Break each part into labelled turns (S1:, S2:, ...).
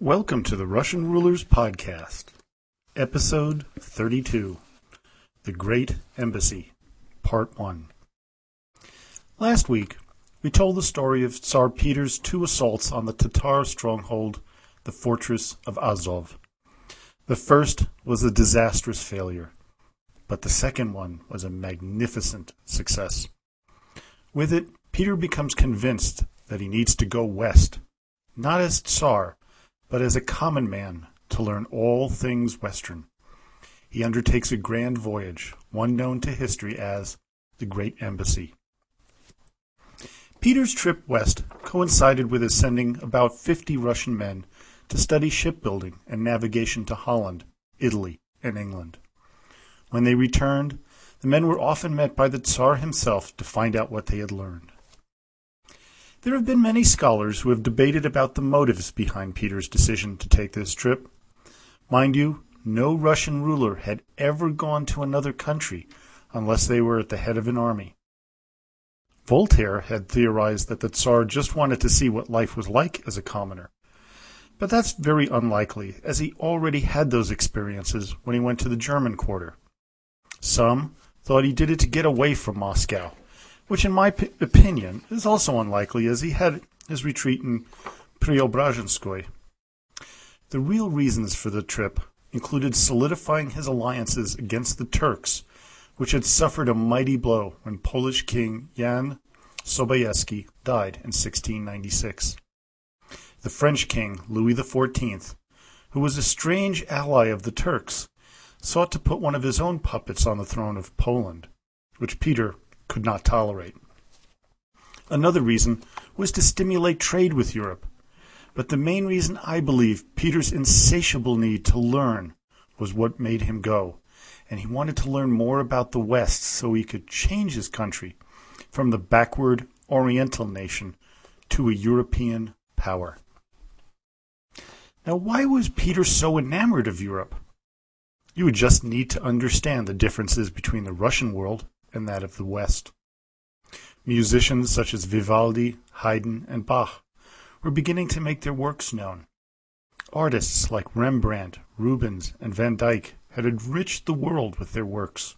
S1: Welcome to the Russian Rulers Podcast, Episode 32 The Great Embassy, Part 1. Last week, we told the story of Tsar Peter's two assaults on the Tatar stronghold, the fortress of Azov. The first was a disastrous failure, but the second one was a magnificent success. With it, Peter becomes convinced that he needs to go west, not as Tsar, but as a common man to learn all things Western. He undertakes a grand voyage, one known to history as the Great Embassy. Peter's trip west coincided with his sending about 50 Russian men to study shipbuilding and navigation to Holland, Italy, and England. When they returned, the men were often met by the Tsar himself to find out what they had learned. There have been many scholars who have debated about the motives behind Peter's decision to take this trip. Mind you, no Russian ruler had ever gone to another country unless they were at the head of an army. Voltaire had theorized that the Tsar just wanted to see what life was like as a commoner. But that's very unlikely, as he already had those experiences when he went to the German quarter. Some thought he did it to get away from Moscow which in my p- opinion is also unlikely as he had his retreat in Preobrazhenskoye. The real reasons for the trip included solidifying his alliances against the Turks, which had suffered a mighty blow when Polish King Jan Sobieski died in 1696. The French king, Louis XIV, who was a strange ally of the Turks, sought to put one of his own puppets on the throne of Poland, which Peter could not tolerate. Another reason was to stimulate trade with Europe. But the main reason I believe Peter's insatiable need to learn was what made him go. And he wanted to learn more about the West so he could change his country from the backward Oriental nation to a European power. Now, why was Peter so enamored of Europe? You would just need to understand the differences between the Russian world and that of the West. Musicians such as Vivaldi, Haydn, and Bach were beginning to make their works known. Artists like Rembrandt, Rubens, and Van Dyck had enriched the world with their works.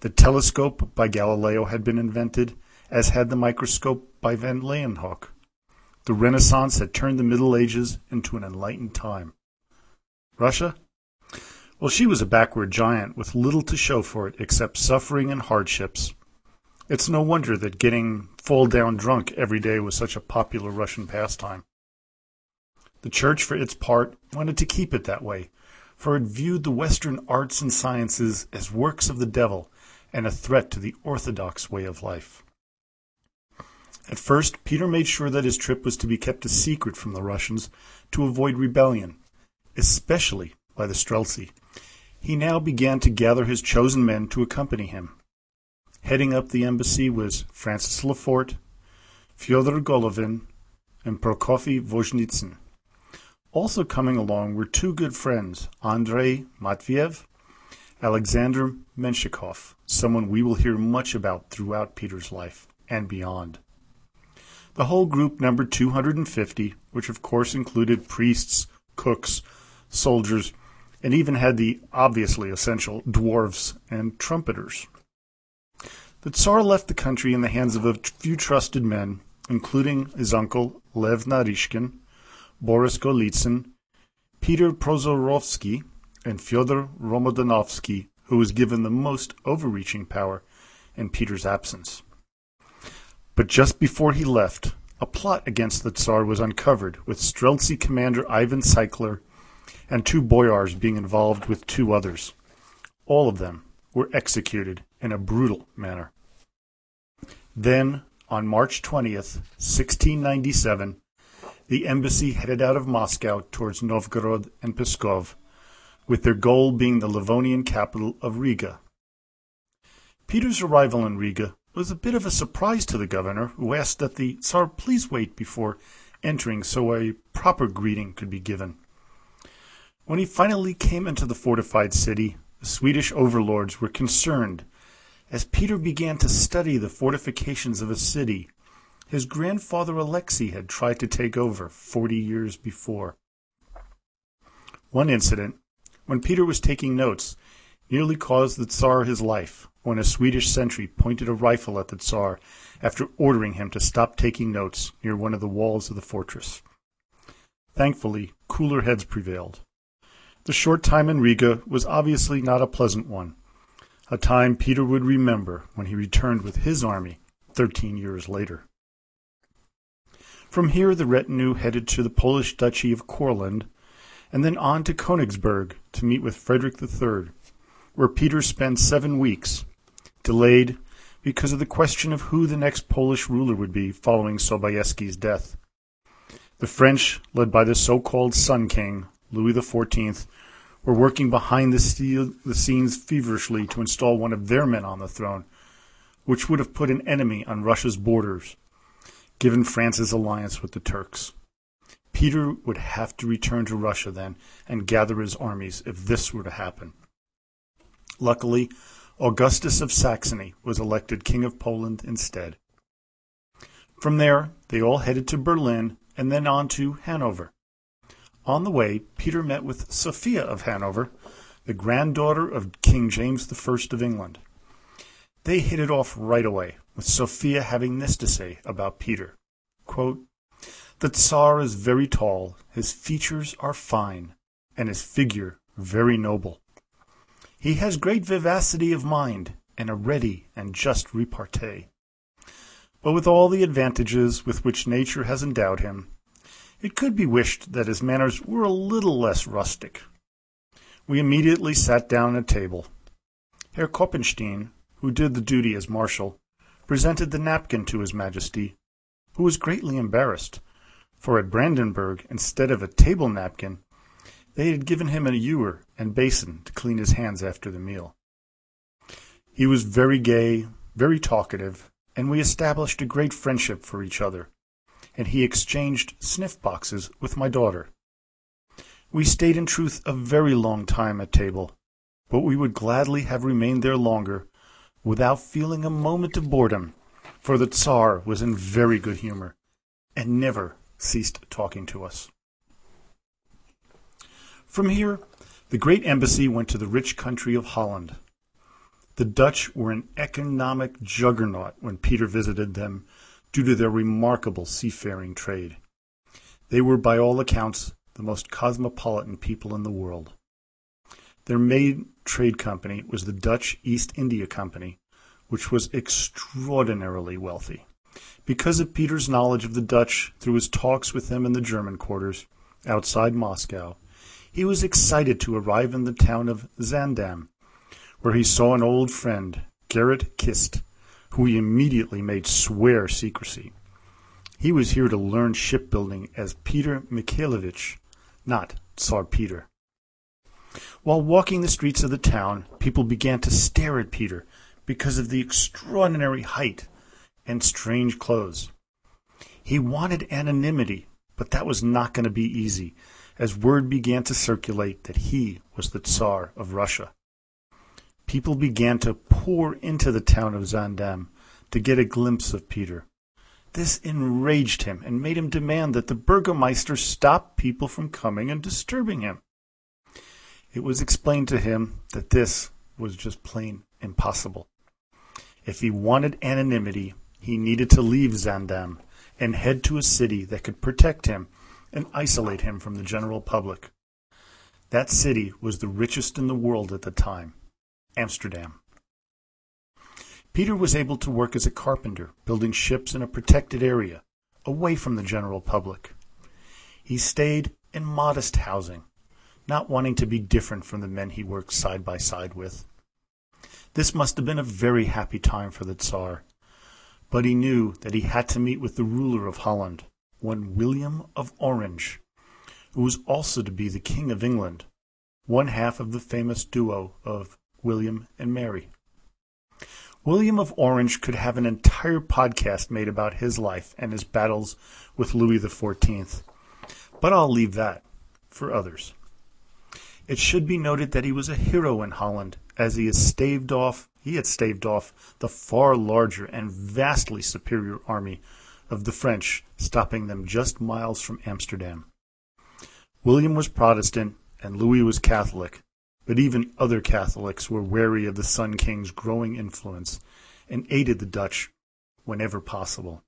S1: The telescope by Galileo had been invented, as had the microscope by van Leeuwenhoek. The Renaissance had turned the Middle Ages into an enlightened time. Russia well, she was a backward giant with little to show for it except suffering and hardships. It's no wonder that getting fall down drunk every day was such a popular Russian pastime. The Church, for its part, wanted to keep it that way, for it viewed the Western arts and sciences as works of the devil and a threat to the orthodox way of life. At first, Peter made sure that his trip was to be kept a secret from the Russians to avoid rebellion, especially by the Streltsy, he now began to gather his chosen men to accompany him. Heading up the embassy was Francis Lefort, Fyodor Golovin, and Prokofy Vozhnitsyn. Also coming along were two good friends, Andrei Matviev, Alexander Menshikov, someone we will hear much about throughout Peter's life and beyond. The whole group numbered 250, which of course included priests, cooks, soldiers, and even had the obviously essential dwarves and trumpeters. The Tsar left the country in the hands of a few trusted men, including his uncle Lev Naryshkin, Boris Golitsyn, Peter Prozorovsky, and Fyodor Romodanovsky, who was given the most overreaching power in Peter's absence. But just before he left, a plot against the Tsar was uncovered, with Streltsy commander Ivan Tsykler and two boyars being involved with two others. All of them were executed in a brutal manner. Then, on March 20th, 1697, the embassy headed out of Moscow towards Novgorod and Pskov, with their goal being the Livonian capital of Riga. Peter's arrival in Riga was a bit of a surprise to the governor, who asked that the Tsar please wait before entering so a proper greeting could be given. When he finally came into the fortified city, the Swedish overlords were concerned as Peter began to study the fortifications of a city his grandfather Alexei had tried to take over forty years before. One incident, when Peter was taking notes, nearly caused the Tsar his life when a Swedish sentry pointed a rifle at the Tsar after ordering him to stop taking notes near one of the walls of the fortress. Thankfully, cooler heads prevailed. The short time in Riga was obviously not a pleasant one, a time Peter would remember when he returned with his army thirteen years later. From here the retinue headed to the Polish duchy of Courland, and then on to Königsberg to meet with Frederick III, where Peter spent seven weeks, delayed because of the question of who the next Polish ruler would be following Sobieski's death. The French, led by the so-called Sun King, Louis XIV, were working behind the, the scenes feverishly to install one of their men on the throne, which would have put an enemy on Russia's borders, given France's alliance with the Turks. Peter would have to return to Russia then and gather his armies if this were to happen. Luckily, Augustus of Saxony was elected King of Poland instead. From there, they all headed to Berlin and then on to Hanover. On the way, Peter met with Sophia of Hanover, the granddaughter of King James I of England. They hit it off right away, with Sophia having this to say about Peter. The Tsar is very tall, his features are fine, and his figure very noble. He has great vivacity of mind, and a ready and just repartee. But with all the advantages with which nature has endowed him, it could be wished that his manners were a little less rustic. We immediately sat down at table. Herr Koppenstein, who did the duty as marshal, presented the napkin to his majesty, who was greatly embarrassed, for at Brandenburg, instead of a table napkin, they had given him a ewer and basin to clean his hands after the meal. He was very gay, very talkative, and we established a great friendship for each other, and he exchanged sniff boxes with my daughter. We stayed in truth a very long time at table, but we would gladly have remained there longer without feeling a moment of boredom, for the Tsar was in very good humor, and never ceased talking to us. From here, the great embassy went to the rich country of Holland. The Dutch were an economic juggernaut when Peter visited them due to their remarkable seafaring trade. They were, by all accounts, the most cosmopolitan people in the world. Their main trade company was the Dutch East India Company, which was extraordinarily wealthy. Because of Peter's knowledge of the Dutch through his talks with them in the German quarters, outside Moscow, he was excited to arrive in the town of Zaandam, where he saw an old friend, Gerrit Kist, who he immediately made swear secrecy. He was here to learn shipbuilding as Peter Mikhailovich, not Tsar Peter. While walking the streets of the town, people began to stare at Peter because of the extraordinary height and strange clothes. He wanted anonymity, but that was not going to be easy, as word began to circulate that he was the Tsar of Russia. People began to pour into the town of Zaandam to get a glimpse of Peter. This enraged him and made him demand that the Burgomeister stop people from coming and disturbing him. It was explained to him that this was just plain impossible. If he wanted anonymity, he needed to leave Zaandam and head to a city that could protect him and isolate him from the general public. That city was the richest in the world at the time, Amsterdam. Peter was able to work as a carpenter, building ships in a protected area, away from the general public. He stayed in modest housing, not wanting to be different from the men he worked side by side with. This must have been a very happy time for the Tsar, but he knew that he had to meet with the ruler of Holland, one William of Orange, who was also to be the King of England, one half of the famous duo of William and Mary. William of Orange could have an entire podcast made about his life and his battles with Louis XIV, but I'll leave that for others. It should be noted that he was a hero in Holland, as he off he had staved off the far larger and vastly superior army of the French, stopping them just miles from Amsterdam. William was Protestant, and Louis was Catholic, but even other Catholics were wary of the Sun King's growing influence and aided the Dutch whenever possible.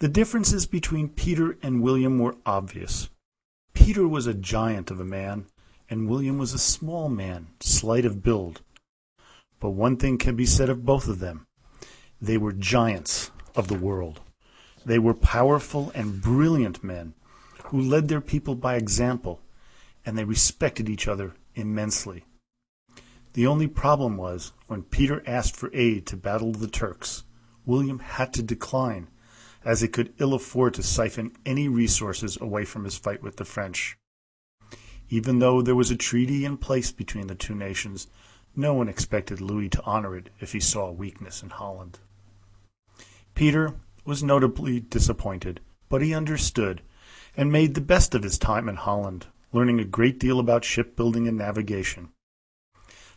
S1: The differences between Peter and William were obvious. Peter was a giant of a man, and William was a small man, slight of build. But one thing can be said of both of them they were giants of the world. They were powerful and brilliant men who led their people by example, and they respected each other immensely. The only problem was when Peter asked for aid to battle the Turks, William had to decline, as he could ill afford to siphon any resources away from his fight with the French. Even though there was a treaty in place between the two nations, no one expected Louis to honor it if he saw weakness in Holland. Peter was notably disappointed, but he understood and made the best of his time in Holland, learning a great deal about shipbuilding and navigation.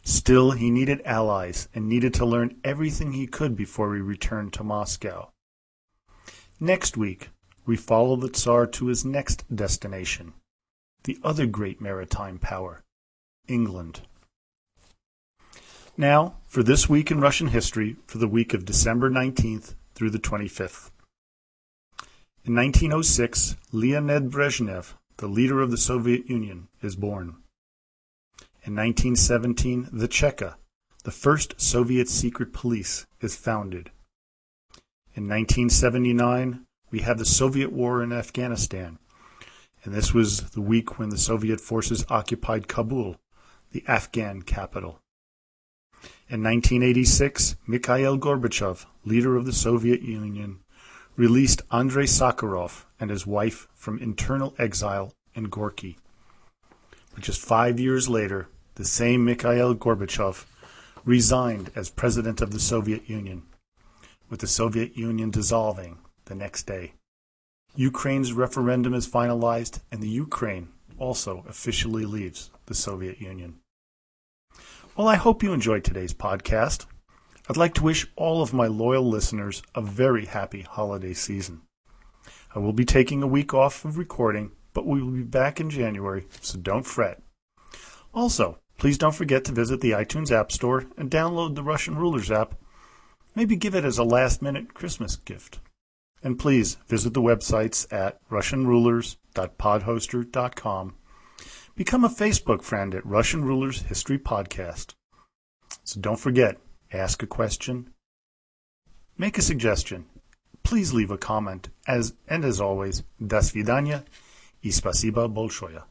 S1: Still, he needed allies and needed to learn everything he could before he returned to Moscow. Next week, we follow the Tsar to his next destination, the other great maritime power, England. Now, for this week in Russian history, for the week of December 19th through the 25th. In 1906, Leonid Brezhnev, the leader of the Soviet Union, is born. In 1917, the Cheka, the first Soviet secret police, is founded. In 1979, we have the Soviet war in Afghanistan, and this was the week when the Soviet forces occupied Kabul, the Afghan capital. In 1986, Mikhail Gorbachev, leader of the Soviet Union, released Andrei Sakharov and his wife from internal exile in Gorky. But just five years later, the same Mikhail Gorbachev resigned as president of the Soviet Union, with the Soviet Union dissolving the next day. Ukraine's referendum is finalized, and the Ukraine also officially leaves the Soviet Union. Well, I hope you enjoyed today's podcast. I'd like to wish all of my loyal listeners a very happy holiday season. I will be taking a week off of recording, but we will be back in January, so don't fret. Also, please don't forget to visit the iTunes App Store and download the Russian Rulers app. Maybe give it as a last minute Christmas gift. And please visit the websites at russianrulers.podhoster.com. Become a Facebook friend at Russian Rulers History Podcast. So don't forget, ask a question, make a suggestion, please leave a comment, as and as always, до свидания и спасибо большое.